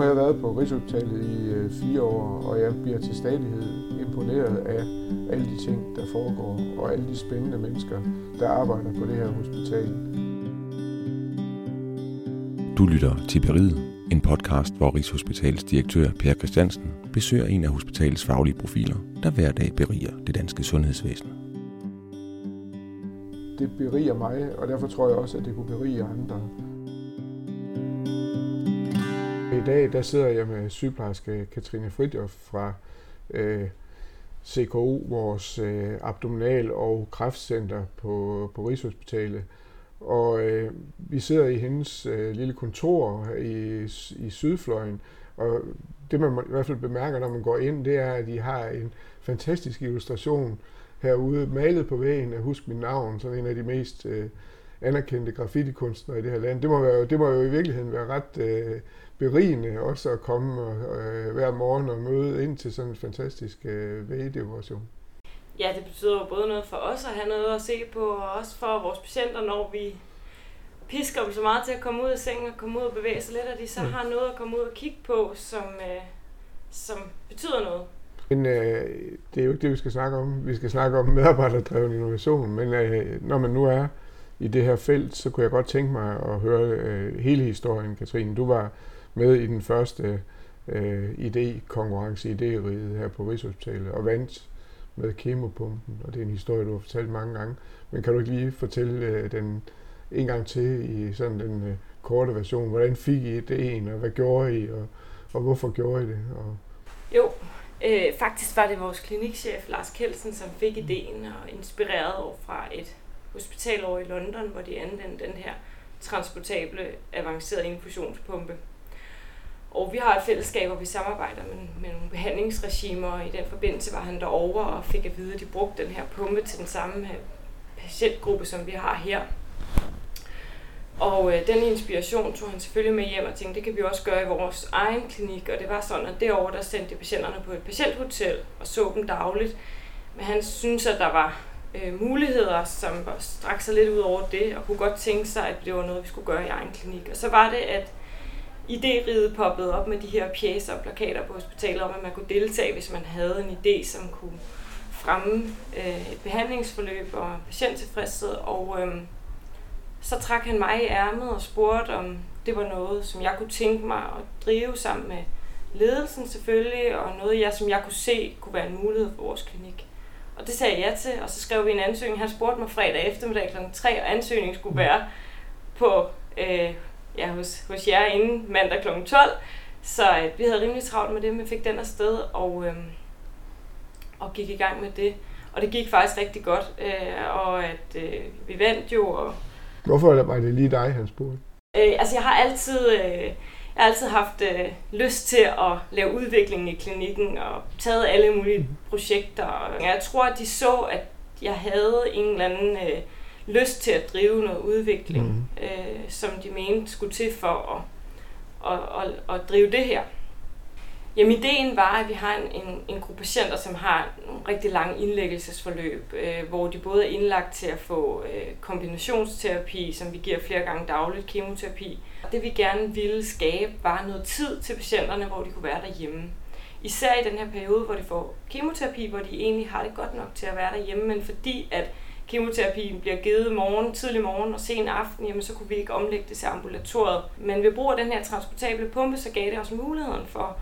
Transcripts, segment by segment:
har jeg været på Rigshospitalet i øh, fire år, og jeg bliver til stadighed imponeret af alle de ting, der foregår, og alle de spændende mennesker, der arbejder på det her hospital. Du lytter til Beriget, en podcast, hvor Rigshospitalets direktør Per Christiansen besøger en af hospitalets faglige profiler, der hver dag beriger det danske sundhedsvæsen. Det beriger mig, og derfor tror jeg også, at det kunne berige andre. I dag der sidder jeg med sygeplejerske Katrine Fridjof fra øh, CKU, vores øh, abdominal- og kræftcenter på, på Rigshospitalet. Og øh, vi sidder i hendes øh, lille kontor i, i Sydfløjen, og det man i hvert fald bemærker, når man går ind, det er, at de har en fantastisk illustration herude, malet på væggen af Husk Mit Navn, sådan en af de mest øh, anerkendte graffiti-kunstnere i det her land. Det må, være, det må jo i virkeligheden være ret øh, berigende også at komme og, øh, hver morgen og møde ind til sådan en fantastisk øh, vægdekoration. Ja, det betyder jo både noget for os at have noget at se på, og også for vores patienter, når vi pisker dem så meget til at komme ud af sengen og komme ud og bevæge sig lidt, at de så har noget at komme ud og kigge på, som, øh, som betyder noget. Men øh, det er jo ikke det, vi skal snakke om. Vi skal snakke om medarbejderdrevet innovation, men øh, når man nu er i det her felt, så kunne jeg godt tænke mig at høre øh, hele historien, Katrine. Du var med i den første øh, idé-konkurrence, idériget her på Rigshospitalet, og vandt med kemopumpen, og det er en historie, du har fortalt mange gange. Men kan du ikke lige fortælle øh, den en gang til i sådan den øh, korte version? Hvordan fik I idéen, og hvad gjorde I, og, og hvorfor gjorde I det? Og... Jo, øh, faktisk var det vores klinikchef Lars Kelsen, som fik ideen og inspireret over fra et hospital over i London, hvor de anvendte den her transportable, avancerede infusionspumpe. Og vi har et fællesskab, hvor vi samarbejder med, med nogle behandlingsregimer, og i den forbindelse var han derovre og fik at vide, at de brugte den her pumpe til den samme øh, patientgruppe, som vi har her. Og øh, den inspiration tog han selvfølgelig med hjem og tænkte, det kan vi også gøre i vores egen klinik. Og det var sådan, at derovre der sendte patienterne på et patienthotel og så dem dagligt. Men han synes, at der var øh, muligheder, som strak sig lidt ud over det, og kunne godt tænke sig, at det var noget, vi skulle gøre i egen klinik. Og så var det, at idériget poppede op med de her pjæser og plakater på hospitalet om, at man kunne deltage, hvis man havde en idé, som kunne fremme øh, et behandlingsforløb og patienttilfredshed. Og øh, så trak han mig i ærmet og spurgte, om det var noget, som jeg kunne tænke mig at drive sammen med ledelsen selvfølgelig, og noget, jeg, som jeg kunne se kunne være en mulighed for vores klinik. Og det sagde jeg ja til, og så skrev vi en ansøgning. Han spurgte mig fredag eftermiddag kl. 3, og ansøgningen skulle være på øh, ja, hos, hos jer inden mandag kl. 12. Så øh, vi havde rimelig travlt med det, men fik den afsted og, øh, og gik i gang med det. Og det gik faktisk rigtig godt, øh, og at øh, vi vandt jo. Og, Hvorfor var det lige dig, han spurgte? Øh, altså jeg har altid... Øh, jeg har altid haft øh, lyst til at lave udvikling i klinikken og taget alle mulige projekter. Jeg tror, at de så, at jeg havde en eller anden øh, lyst til at drive noget udvikling, mm. øh, som de mente skulle til for at, at, at, at drive det her. Jamen ideen var, at vi har en, en, en gruppe patienter, som har en rigtig lang indlæggelsesforløb, øh, hvor de både er indlagt til at få øh, kombinationsterapi, som vi giver flere gange dagligt, kemoterapi. Det vi gerne ville skabe, var noget tid til patienterne, hvor de kunne være derhjemme. Især i den her periode, hvor de får kemoterapi, hvor de egentlig har det godt nok til at være derhjemme, men fordi at kemoterapien bliver givet morgen, tidlig morgen og sen aften, jamen så kunne vi ikke omlægge det til ambulatoriet. Men ved brug af den her transportable pumpe, så gav det os muligheden for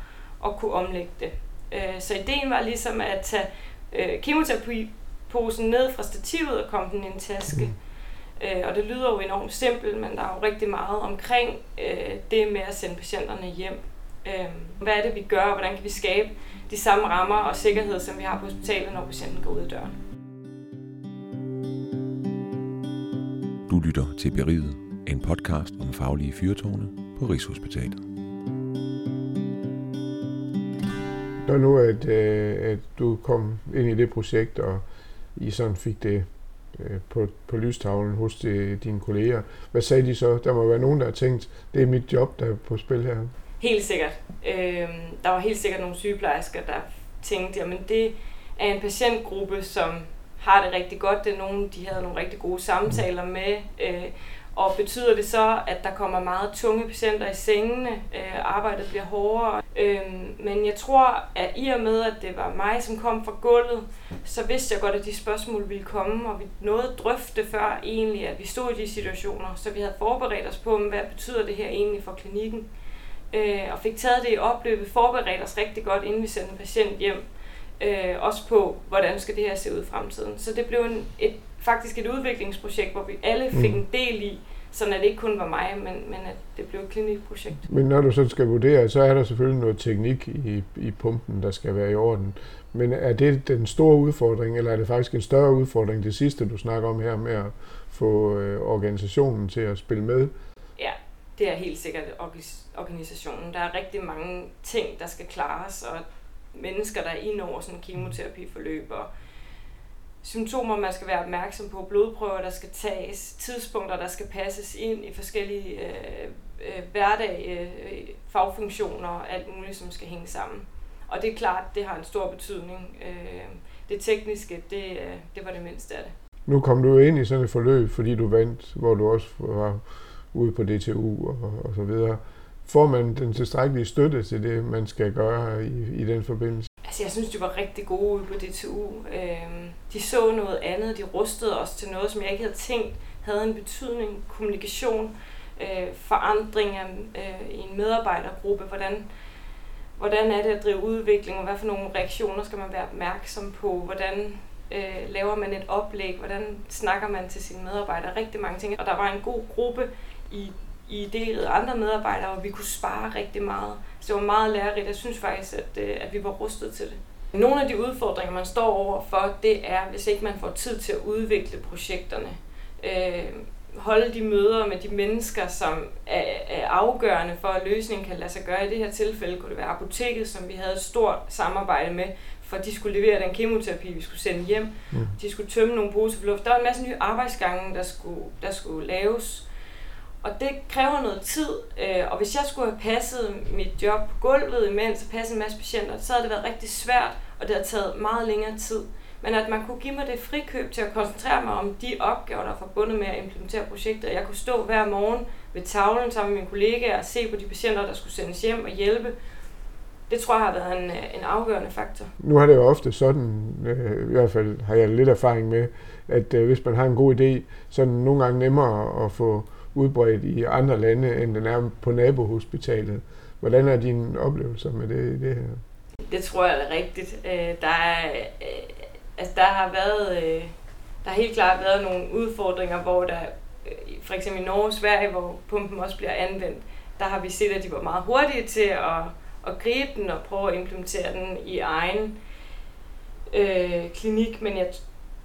at kunne omlægge det. Øh, så ideen var ligesom at tage øh, kemoterapiposen ned fra stativet og komme den i en taske. Mm. Øh, og det lyder jo enormt simpelt, men der er jo rigtig meget omkring det med at sende patienterne hjem. Hvad er det, vi gør, og hvordan kan vi skabe de samme rammer og sikkerhed, som vi har på hospitalet, når patienten går ud af døren. Du lytter til Beriget, en podcast om faglige fyrtårne på Rigshospitalet. Når nu at, øh, at du kom ind i det projekt, og I sådan fik det øh, på, på lystavlen hos de, dine kolleger, hvad sagde de så? Der må være nogen, der har tænkt, det er mit job, der er på spil her. Helt sikkert. Øh, der var helt sikkert nogle sygeplejersker, der tænkte, jamen det er en patientgruppe, som har det rigtig godt. Det er nogen, de havde nogle rigtig gode samtaler med. Øh, Og betyder det så, at der kommer meget tunge patienter i sengene, øh, arbejdet bliver hårdere. Øh, men jeg tror, at i og med, at det var mig, som kom fra gulvet, så vidste jeg godt, at de spørgsmål ville komme, og vi nåede at drøfte før egentlig, at vi stod i de situationer, så vi havde forberedt os på, hvad betyder det her egentlig for klinikken. Øh, og fik taget det i opløbet, forberedt os rigtig godt, inden vi sendte en patient hjem. Øh, også på, hvordan skal det her se ud i fremtiden. Så det blev en, et faktisk et udviklingsprojekt, hvor vi alle fik mm. en del i, sådan at det ikke kun var mig, men, men at det blev et klinikprojekt. Men når du så skal vurdere, så er der selvfølgelig noget teknik i, i pumpen, der skal være i orden. Men er det den store udfordring, eller er det faktisk en større udfordring, det sidste, du snakker om her, med at få øh, organisationen til at spille med? Ja, det er helt sikkert organisationen. Der er rigtig mange ting, der skal klares, og mennesker, der er inde over sådan en kemoterapiforløb, og symptomer, man skal være opmærksom på, blodprøver, der skal tages, tidspunkter, der skal passes ind i forskellige øh, øh, hverdag, øh, fagfunktioner og alt muligt, som skal hænge sammen. Og det er klart, det har en stor betydning. Øh, det tekniske, det, øh, det var det mindste af det. Nu kom du ind i sådan et forløb, fordi du vandt, hvor du også var ude på DTU og, og så videre. Får man den tilstrækkelige støtte til det, man skal gøre i, i den forbindelse? Altså, jeg synes, de var rigtig gode ude på DTU. Øhm, de så noget andet, de rustede os til noget, som jeg ikke havde tænkt havde en betydning. Kommunikation, øh, forandring af, øh, i en medarbejdergruppe, hvordan, hvordan er det at drive udvikling, og hvad for nogle reaktioner skal man være opmærksom på, hvordan øh, laver man et oplæg, hvordan snakker man til sine medarbejdere, rigtig mange ting. Og der var en god gruppe i, i det andre medarbejdere, og vi kunne spare rigtig meget. Så det var meget lærerigt. Jeg synes faktisk, at, øh, at vi var rustet til det. Nogle af de udfordringer, man står over for, det er, hvis ikke man får tid til at udvikle projekterne. Øh, holde de møder med de mennesker, som er, er afgørende for, at løsningen kan lade sig gøre. I det her tilfælde kunne det være apoteket, som vi havde et stort samarbejde med, for de skulle levere den kemoterapi, vi skulle sende hjem. Mm. De skulle tømme nogle poser luft. Der var en masse nye arbejdsgange, der skulle, der skulle laves. Og det kræver noget tid, øh, og hvis jeg skulle have passet mit job på gulvet imens og passet en masse patienter, så havde det været rigtig svært, og det har taget meget længere tid. Men at man kunne give mig det frikøb til at koncentrere mig om de opgaver, der er forbundet med at implementere projektet. Jeg kunne stå hver morgen ved tavlen sammen med mine kollegaer og se på de patienter, der skulle sendes hjem og hjælpe. Det tror jeg har været en, øh, en afgørende faktor. Nu har det jo ofte sådan, øh, i hvert fald har jeg lidt erfaring med, at øh, hvis man har en god idé, så er det nogle gange nemmere at få udbredt i andre lande, end den er på nabohospitalet. Hvordan er dine oplevelser med det, det her? Det tror jeg er rigtigt. Øh, der, er, øh, altså der har været, øh, der har helt klart været nogle udfordringer, hvor der, øh, for eksempel i Norge og Sverige, hvor pumpen også bliver anvendt, der har vi set, at de var meget hurtige til at, at gribe den og prøve at implementere den i egen øh, klinik, men jeg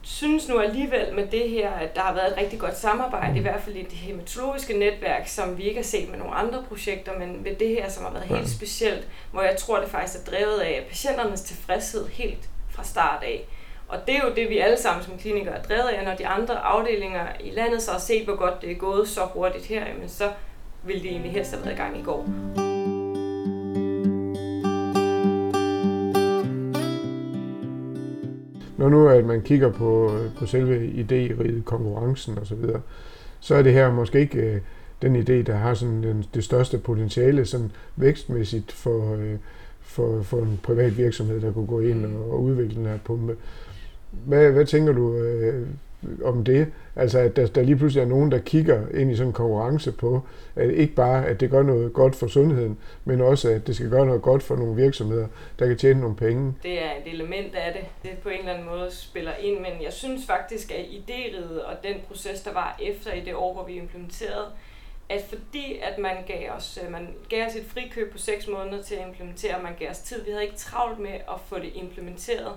synes nu alligevel med det her, at der har været et rigtig godt samarbejde, i hvert fald i det hematologiske netværk, som vi ikke har set med nogle andre projekter, men med det her, som har været helt specielt, hvor jeg tror, det faktisk er drevet af patienternes tilfredshed helt fra start af. Og det er jo det, vi alle sammen som klinikere er drevet af, når de andre afdelinger i landet så har set, hvor godt det er gået så hurtigt her, men så ville det egentlig helst have været i gang i går. Når nu at man kigger på, på selve idériget, konkurrencen osv., så, videre, så er det her måske ikke øh, den idé, der har sådan den, det største potentiale sådan vækstmæssigt for, øh, for, for en privat virksomhed, der kunne gå ind og, og udvikle den her pumpe. Hvad, hvad tænker du øh, om det? Altså, at der, der lige pludselig er nogen, der kigger ind i sådan en konkurrence på, at ikke bare, at det gør noget godt for sundheden, men også, at det skal gøre noget godt for nogle virksomheder, der kan tjene nogle penge. Det er et element af det. Det på en eller anden måde spiller ind, men jeg synes faktisk, at idériet og den proces, der var efter i det år, hvor vi implementerede, at fordi at man gav os, øh, man gav os et frikøb på 6 måneder til at implementere, man gav os tid, vi havde ikke travlt med at få det implementeret.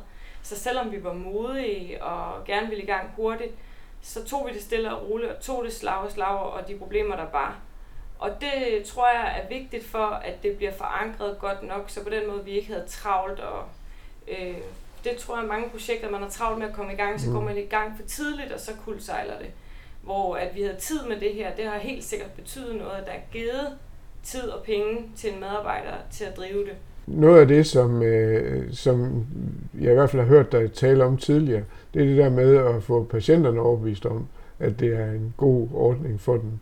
Så selvom vi var modige og gerne ville i gang hurtigt, så tog vi det stille og roligt og tog det slag og slag og de problemer, der var. Og det tror jeg er vigtigt for, at det bliver forankret godt nok, så på den måde vi ikke havde travlt. Og, øh, det tror jeg mange projekter, man har travlt med at komme i gang, så mm. kommer man i gang for tidligt, og så kuldsejler det. Hvor at vi havde tid med det her, det har helt sikkert betydet noget, at der er givet tid og penge til en medarbejder til at drive det. Noget af det, som, øh, som jeg i hvert fald har hørt dig tale om tidligere, det er det der med at få patienterne overbevist om, at det er en god ordning for dem.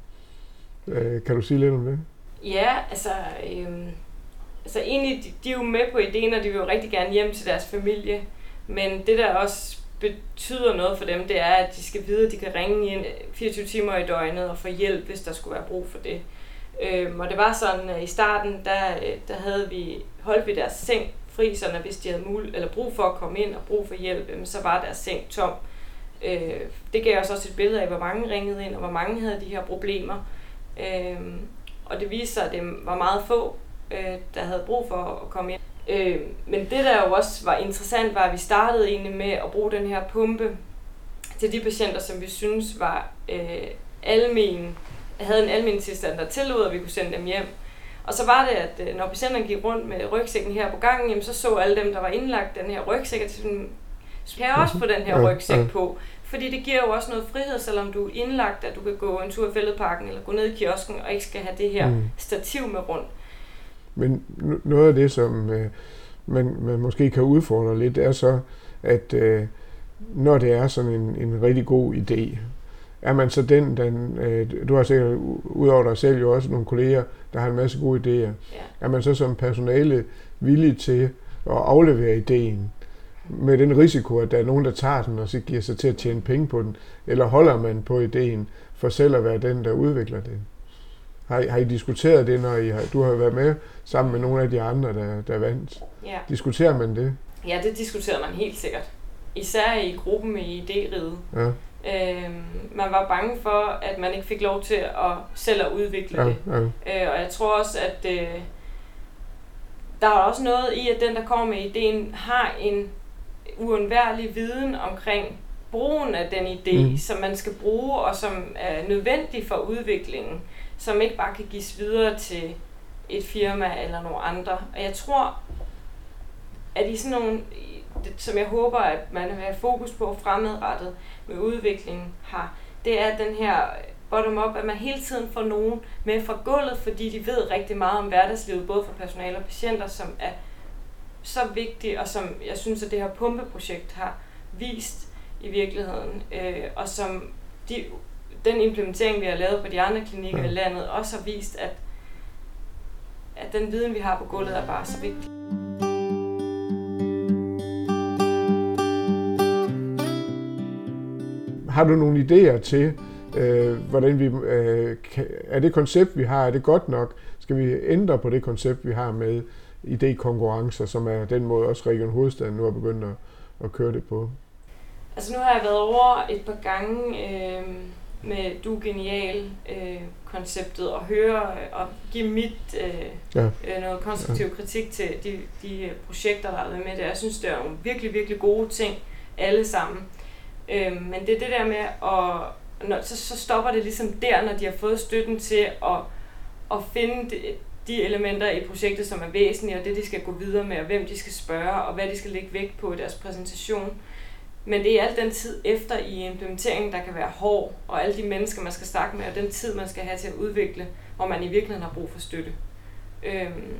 Øh, kan du sige lidt om det? Ja, altså, øh, altså egentlig, de, de er jo med på ideen, og de vil jo rigtig gerne hjem til deres familie. Men det, der også betyder noget for dem, det er, at de skal vide, at de kan ringe ind øh, 24 timer i døgnet og få hjælp, hvis der skulle være brug for det. Øhm, og det var sådan, at i starten, der, øh, der havde vi, holdt vi deres seng fri, så hvis de havde mul eller brug for at komme ind og brug for hjælp, så var deres seng tom. Øh, det gav os også et billede af, hvor mange ringede ind, og hvor mange havde de her problemer. Øh, og det viste sig, at det var meget få, øh, der havde brug for at komme ind. Øh, men det, der jo også var interessant, var, at vi startede egentlig med at bruge den her pumpe til de patienter, som vi synes var øh, almen, havde en tilstand, der tillod, at vi kunne sende dem hjem. Og så var det, at øh, når patienterne gik rundt med rygsækken her på gangen, jamen, så så alle dem, der var indlagt den her rygsæk, at sådan, skal jeg også få den her rygsæk på? Fordi det giver jo også noget frihed, selvom du er indlagt, at du kan gå en tur i fældeparken eller gå ned i kiosken og ikke skal have det her mm. stativ med rundt. Men noget af det, som øh, man, man måske kan udfordre lidt, er så, at øh, når det er sådan en, en rigtig god idé, er man så den, den øh, du har sikkert udover dig selv jo også nogle kolleger, der har en masse gode idéer. Ja. Er man så som personale villig til at aflevere ideen? med den risiko, at der er nogen, der tager den og så giver sig til at tjene penge på den? Eller holder man på ideen for selv at være den, der udvikler den? Har I, har I diskuteret det, når I har, du har været med sammen med nogle af de andre, der, der vandt? Ja. Diskuterer man det? Ja, det diskuterer man helt sikkert. Især i gruppen med idériget. Ja. Øhm, man var bange for, at man ikke fik lov til at selv at udvikle ja, det. Ja. Øh, og jeg tror også, at øh, der er også noget i, at den, der kommer med ideen, har en uundværlig viden omkring brugen af den idé, mm. som man skal bruge, og som er nødvendig for udviklingen, som ikke bare kan gives videre til et firma eller nogle andre. Og jeg tror, at i sådan nogle, som jeg håber, at man vil have fokus på fremadrettet med udviklingen har, det er den her bottom-up, at man hele tiden får nogen med fra gulvet, fordi de ved rigtig meget om hverdagslivet, både for personale og patienter, som er så vigtig, og som jeg synes, at det her pumpeprojekt har vist i virkeligheden, øh, og som de, den implementering, vi har lavet på de andre klinikker ja. i landet, også har vist, at, at den viden, vi har på gulvet, er bare så vigtig. Har du nogle idéer til, øh, hvordan vi, øh, kan, er det koncept, vi har, er det godt nok? Skal vi ændre på det koncept, vi har med idékonkurrencer, som er den måde også Region Hovedstaden nu har begyndt at, at køre det på? Altså nu har jeg været over et par gange øh, med Du Genial øh, konceptet og høre og give mit øh, ja. øh, noget konstruktiv ja. kritik til de, de projekter, der har været med det. Jeg synes, det er nogle virkelig, virkelig gode ting alle sammen. Øh, men det er det der med at når, så, så stopper det ligesom der, når de har fået støtten til at, at finde de, de elementer i projektet, som er væsentlige, og det, de skal gå videre med, og hvem de skal spørge, og hvad de skal lægge vægt på i deres præsentation. Men det er alt den tid efter i implementeringen, der kan være hård, og alle de mennesker, man skal snakke med, og den tid, man skal have til at udvikle, hvor man i virkeligheden har brug for støtte. Øhm,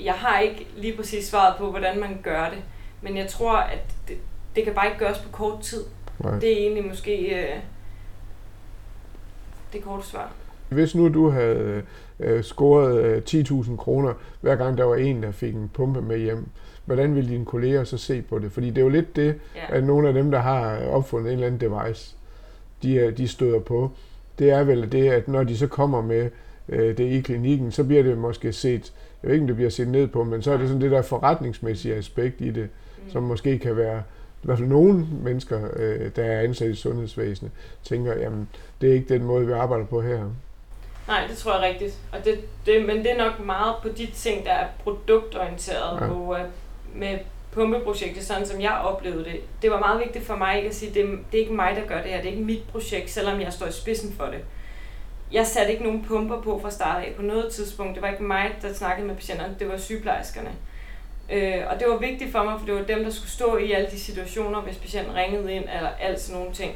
jeg har ikke lige præcis svaret på, hvordan man gør det, men jeg tror, at det, det kan bare ikke gøres på kort tid. Nej. Det er egentlig måske øh, det korte svar. Hvis nu du havde øh, scoret øh, 10.000 kroner, hver gang der var en, der fik en pumpe med hjem, hvordan vil dine kolleger så se på det? Fordi det er jo lidt det, ja. at nogle af dem, der har opfundet en eller anden device, de, de støder på. Det er vel det, at når de så kommer med øh, det i klinikken, så bliver det måske set, jeg ved ikke, om det bliver set ned på, men så er det sådan det der forretningsmæssige aspekt i det, mm. som måske kan være, i hvert fald nogle mennesker, øh, der er ansat i sundhedsvæsenet, tænker, jamen, det er ikke den måde, vi arbejder på her. Nej, det tror jeg rigtigt. Og det, det, men det er nok meget på de ting, der er produktorienteret ja. på, uh, med pumpeprojektet, sådan som jeg oplevede det. Det var meget vigtigt for mig ikke at sige, det, det er ikke mig, der gør det her, det er ikke mit projekt, selvom jeg står i spidsen for det. Jeg satte ikke nogen pumper på fra start af på noget tidspunkt. Det var ikke mig, der snakkede med patienterne, det var sygeplejerskerne. Øh, og det var vigtigt for mig, for det var dem, der skulle stå i alle de situationer, hvis patienten ringede ind, eller alt sådan nogle ting.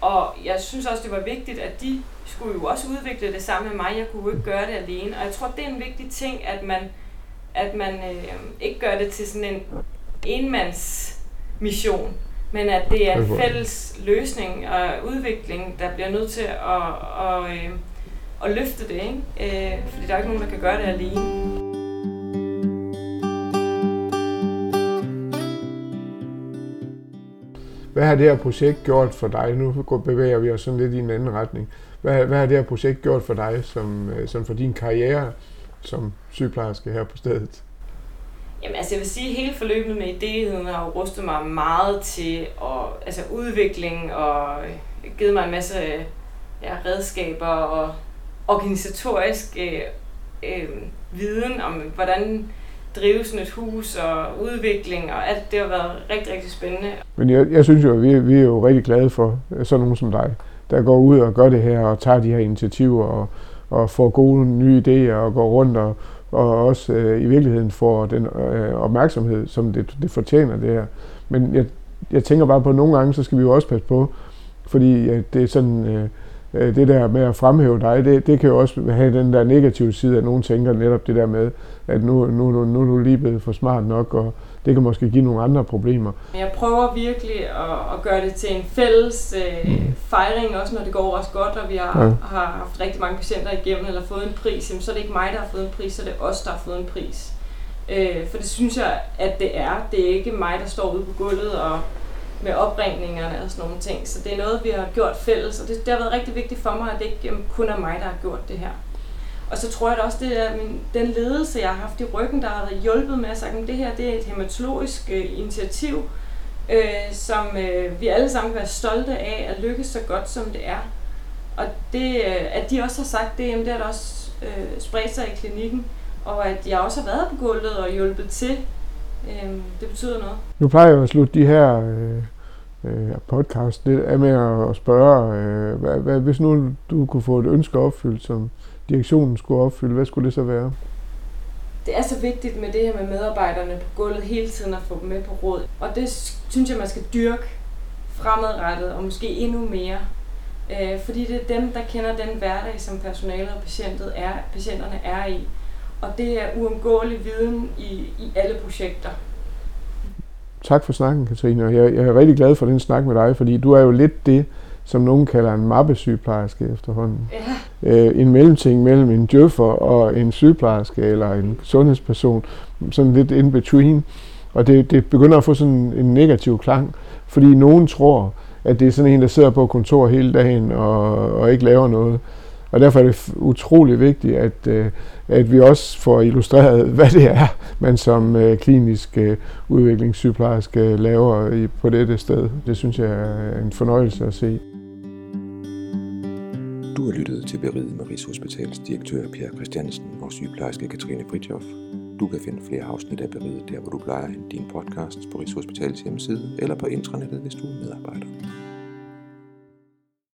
Og jeg synes også, det var vigtigt, at de skulle jo også udvikle det sammen med mig. Jeg kunne jo ikke gøre det alene. Og jeg tror, det er en vigtig ting, at man, at man øh, ikke gør det til sådan en enmands mission, men at det er en fælles løsning og udvikling, der bliver nødt til at, at, at, at løfte det, ikke? Øh, fordi der er ikke nogen, der kan gøre det alene. Hvad har det her projekt gjort for dig? Nu bevæger vi os sådan lidt i en anden retning. Hvad, hvad har det her projekt gjort for dig, som, øh, som for din karriere som sygeplejerske her på stedet? Jamen altså jeg vil sige, at hele forløbet med idéheden har rustet mig meget til at, altså udvikling og øh, givet mig en masse øh, ja, redskaber og organisatorisk øh, øh, viden om, hvordan drive sådan et hus og udvikling og alt det har været rigtig, rigtig spændende. Men jeg, jeg synes jo, at vi, vi er jo rigtig glade for sådan nogen som dig, der går ud og gør det her og tager de her initiativer og, og får gode nye idéer og går rundt og, og også øh, i virkeligheden får den øh, opmærksomhed, som det, det fortjener det her. Men jeg, jeg tænker bare på, at nogle gange, så skal vi jo også passe på, fordi at det er sådan, øh, det der med at fremhæve dig, det, det kan jo også have den der negative side, at nogen tænker netop det der med, at nu, nu, nu, nu er du lige blevet for smart nok, og det kan måske give nogle andre problemer. Jeg prøver virkelig at, at gøre det til en fælles øh, mm. fejring, også når det går også godt, og vi har, ja. har haft rigtig mange patienter igennem, eller fået en pris, jamen, så er det ikke mig, der har fået en pris, så er det os, der har fået en pris. Øh, for det synes jeg, at det er. Det er ikke mig, der står ude på gulvet og med opringningerne og sådan nogle ting. Så det er noget, vi har gjort fælles, og det, det har været rigtig vigtigt for mig, at det ikke kun er mig, der har gjort det her. Og så tror jeg da også, det er min, den ledelse, jeg har haft i ryggen, der har hjulpet med at sige, at det her det er et hematologisk øh, initiativ, øh, som øh, vi alle sammen kan være stolte af at lykkes så godt, som det er. Og det, øh, at de også har sagt det, jamen, det har da også øh, spredt sig i klinikken, og at jeg også har været på gulvet og hjulpet til, øh, det betyder noget. Nu plejer jeg at slutte de her øh, øh, podcast det er med at spørge, øh, hvad, hvad, hvis nu du kunne få et ønske opfyldt, som direktionen skulle opfylde, hvad skulle det så være? Det er så vigtigt med det her med medarbejderne på gulvet hele tiden at få dem med på råd. Og det synes jeg, man skal dyrke fremadrettet og måske endnu mere. Øh, fordi det er dem, der kender den hverdag, som personalet og patientet er, patienterne er i. Og det er uundgåelig viden i, i alle projekter. Tak for snakken, Katrine. Og jeg, jeg er rigtig glad for den snak med dig, fordi du er jo lidt det, som nogen kalder en mappesygeplejerske efterhånden. Ja. Øh, en mellemting mellem en djøffer og en sygeplejerske eller en sundhedsperson, sådan lidt in between. Og det, det begynder at få sådan en negativ klang, fordi nogen tror, at det er sådan en, der sidder på kontor hele dagen og, og ikke laver noget. Og derfor er det utrolig vigtigt, at, øh, at vi også får illustreret, hvad det er, man som øh, klinisk øh, udviklingssygeplejerske laver på dette sted. Det synes jeg er en fornøjelse at se. Du har lyttet til Beriget med Rigshospitalets direktør Per Christiansen og sygeplejerske Katrine Fritjof. Du kan finde flere afsnit af Beriget der, hvor du plejer din podcast på Rigshospitalets hjemmeside eller på intranettet, hvis du er medarbejder.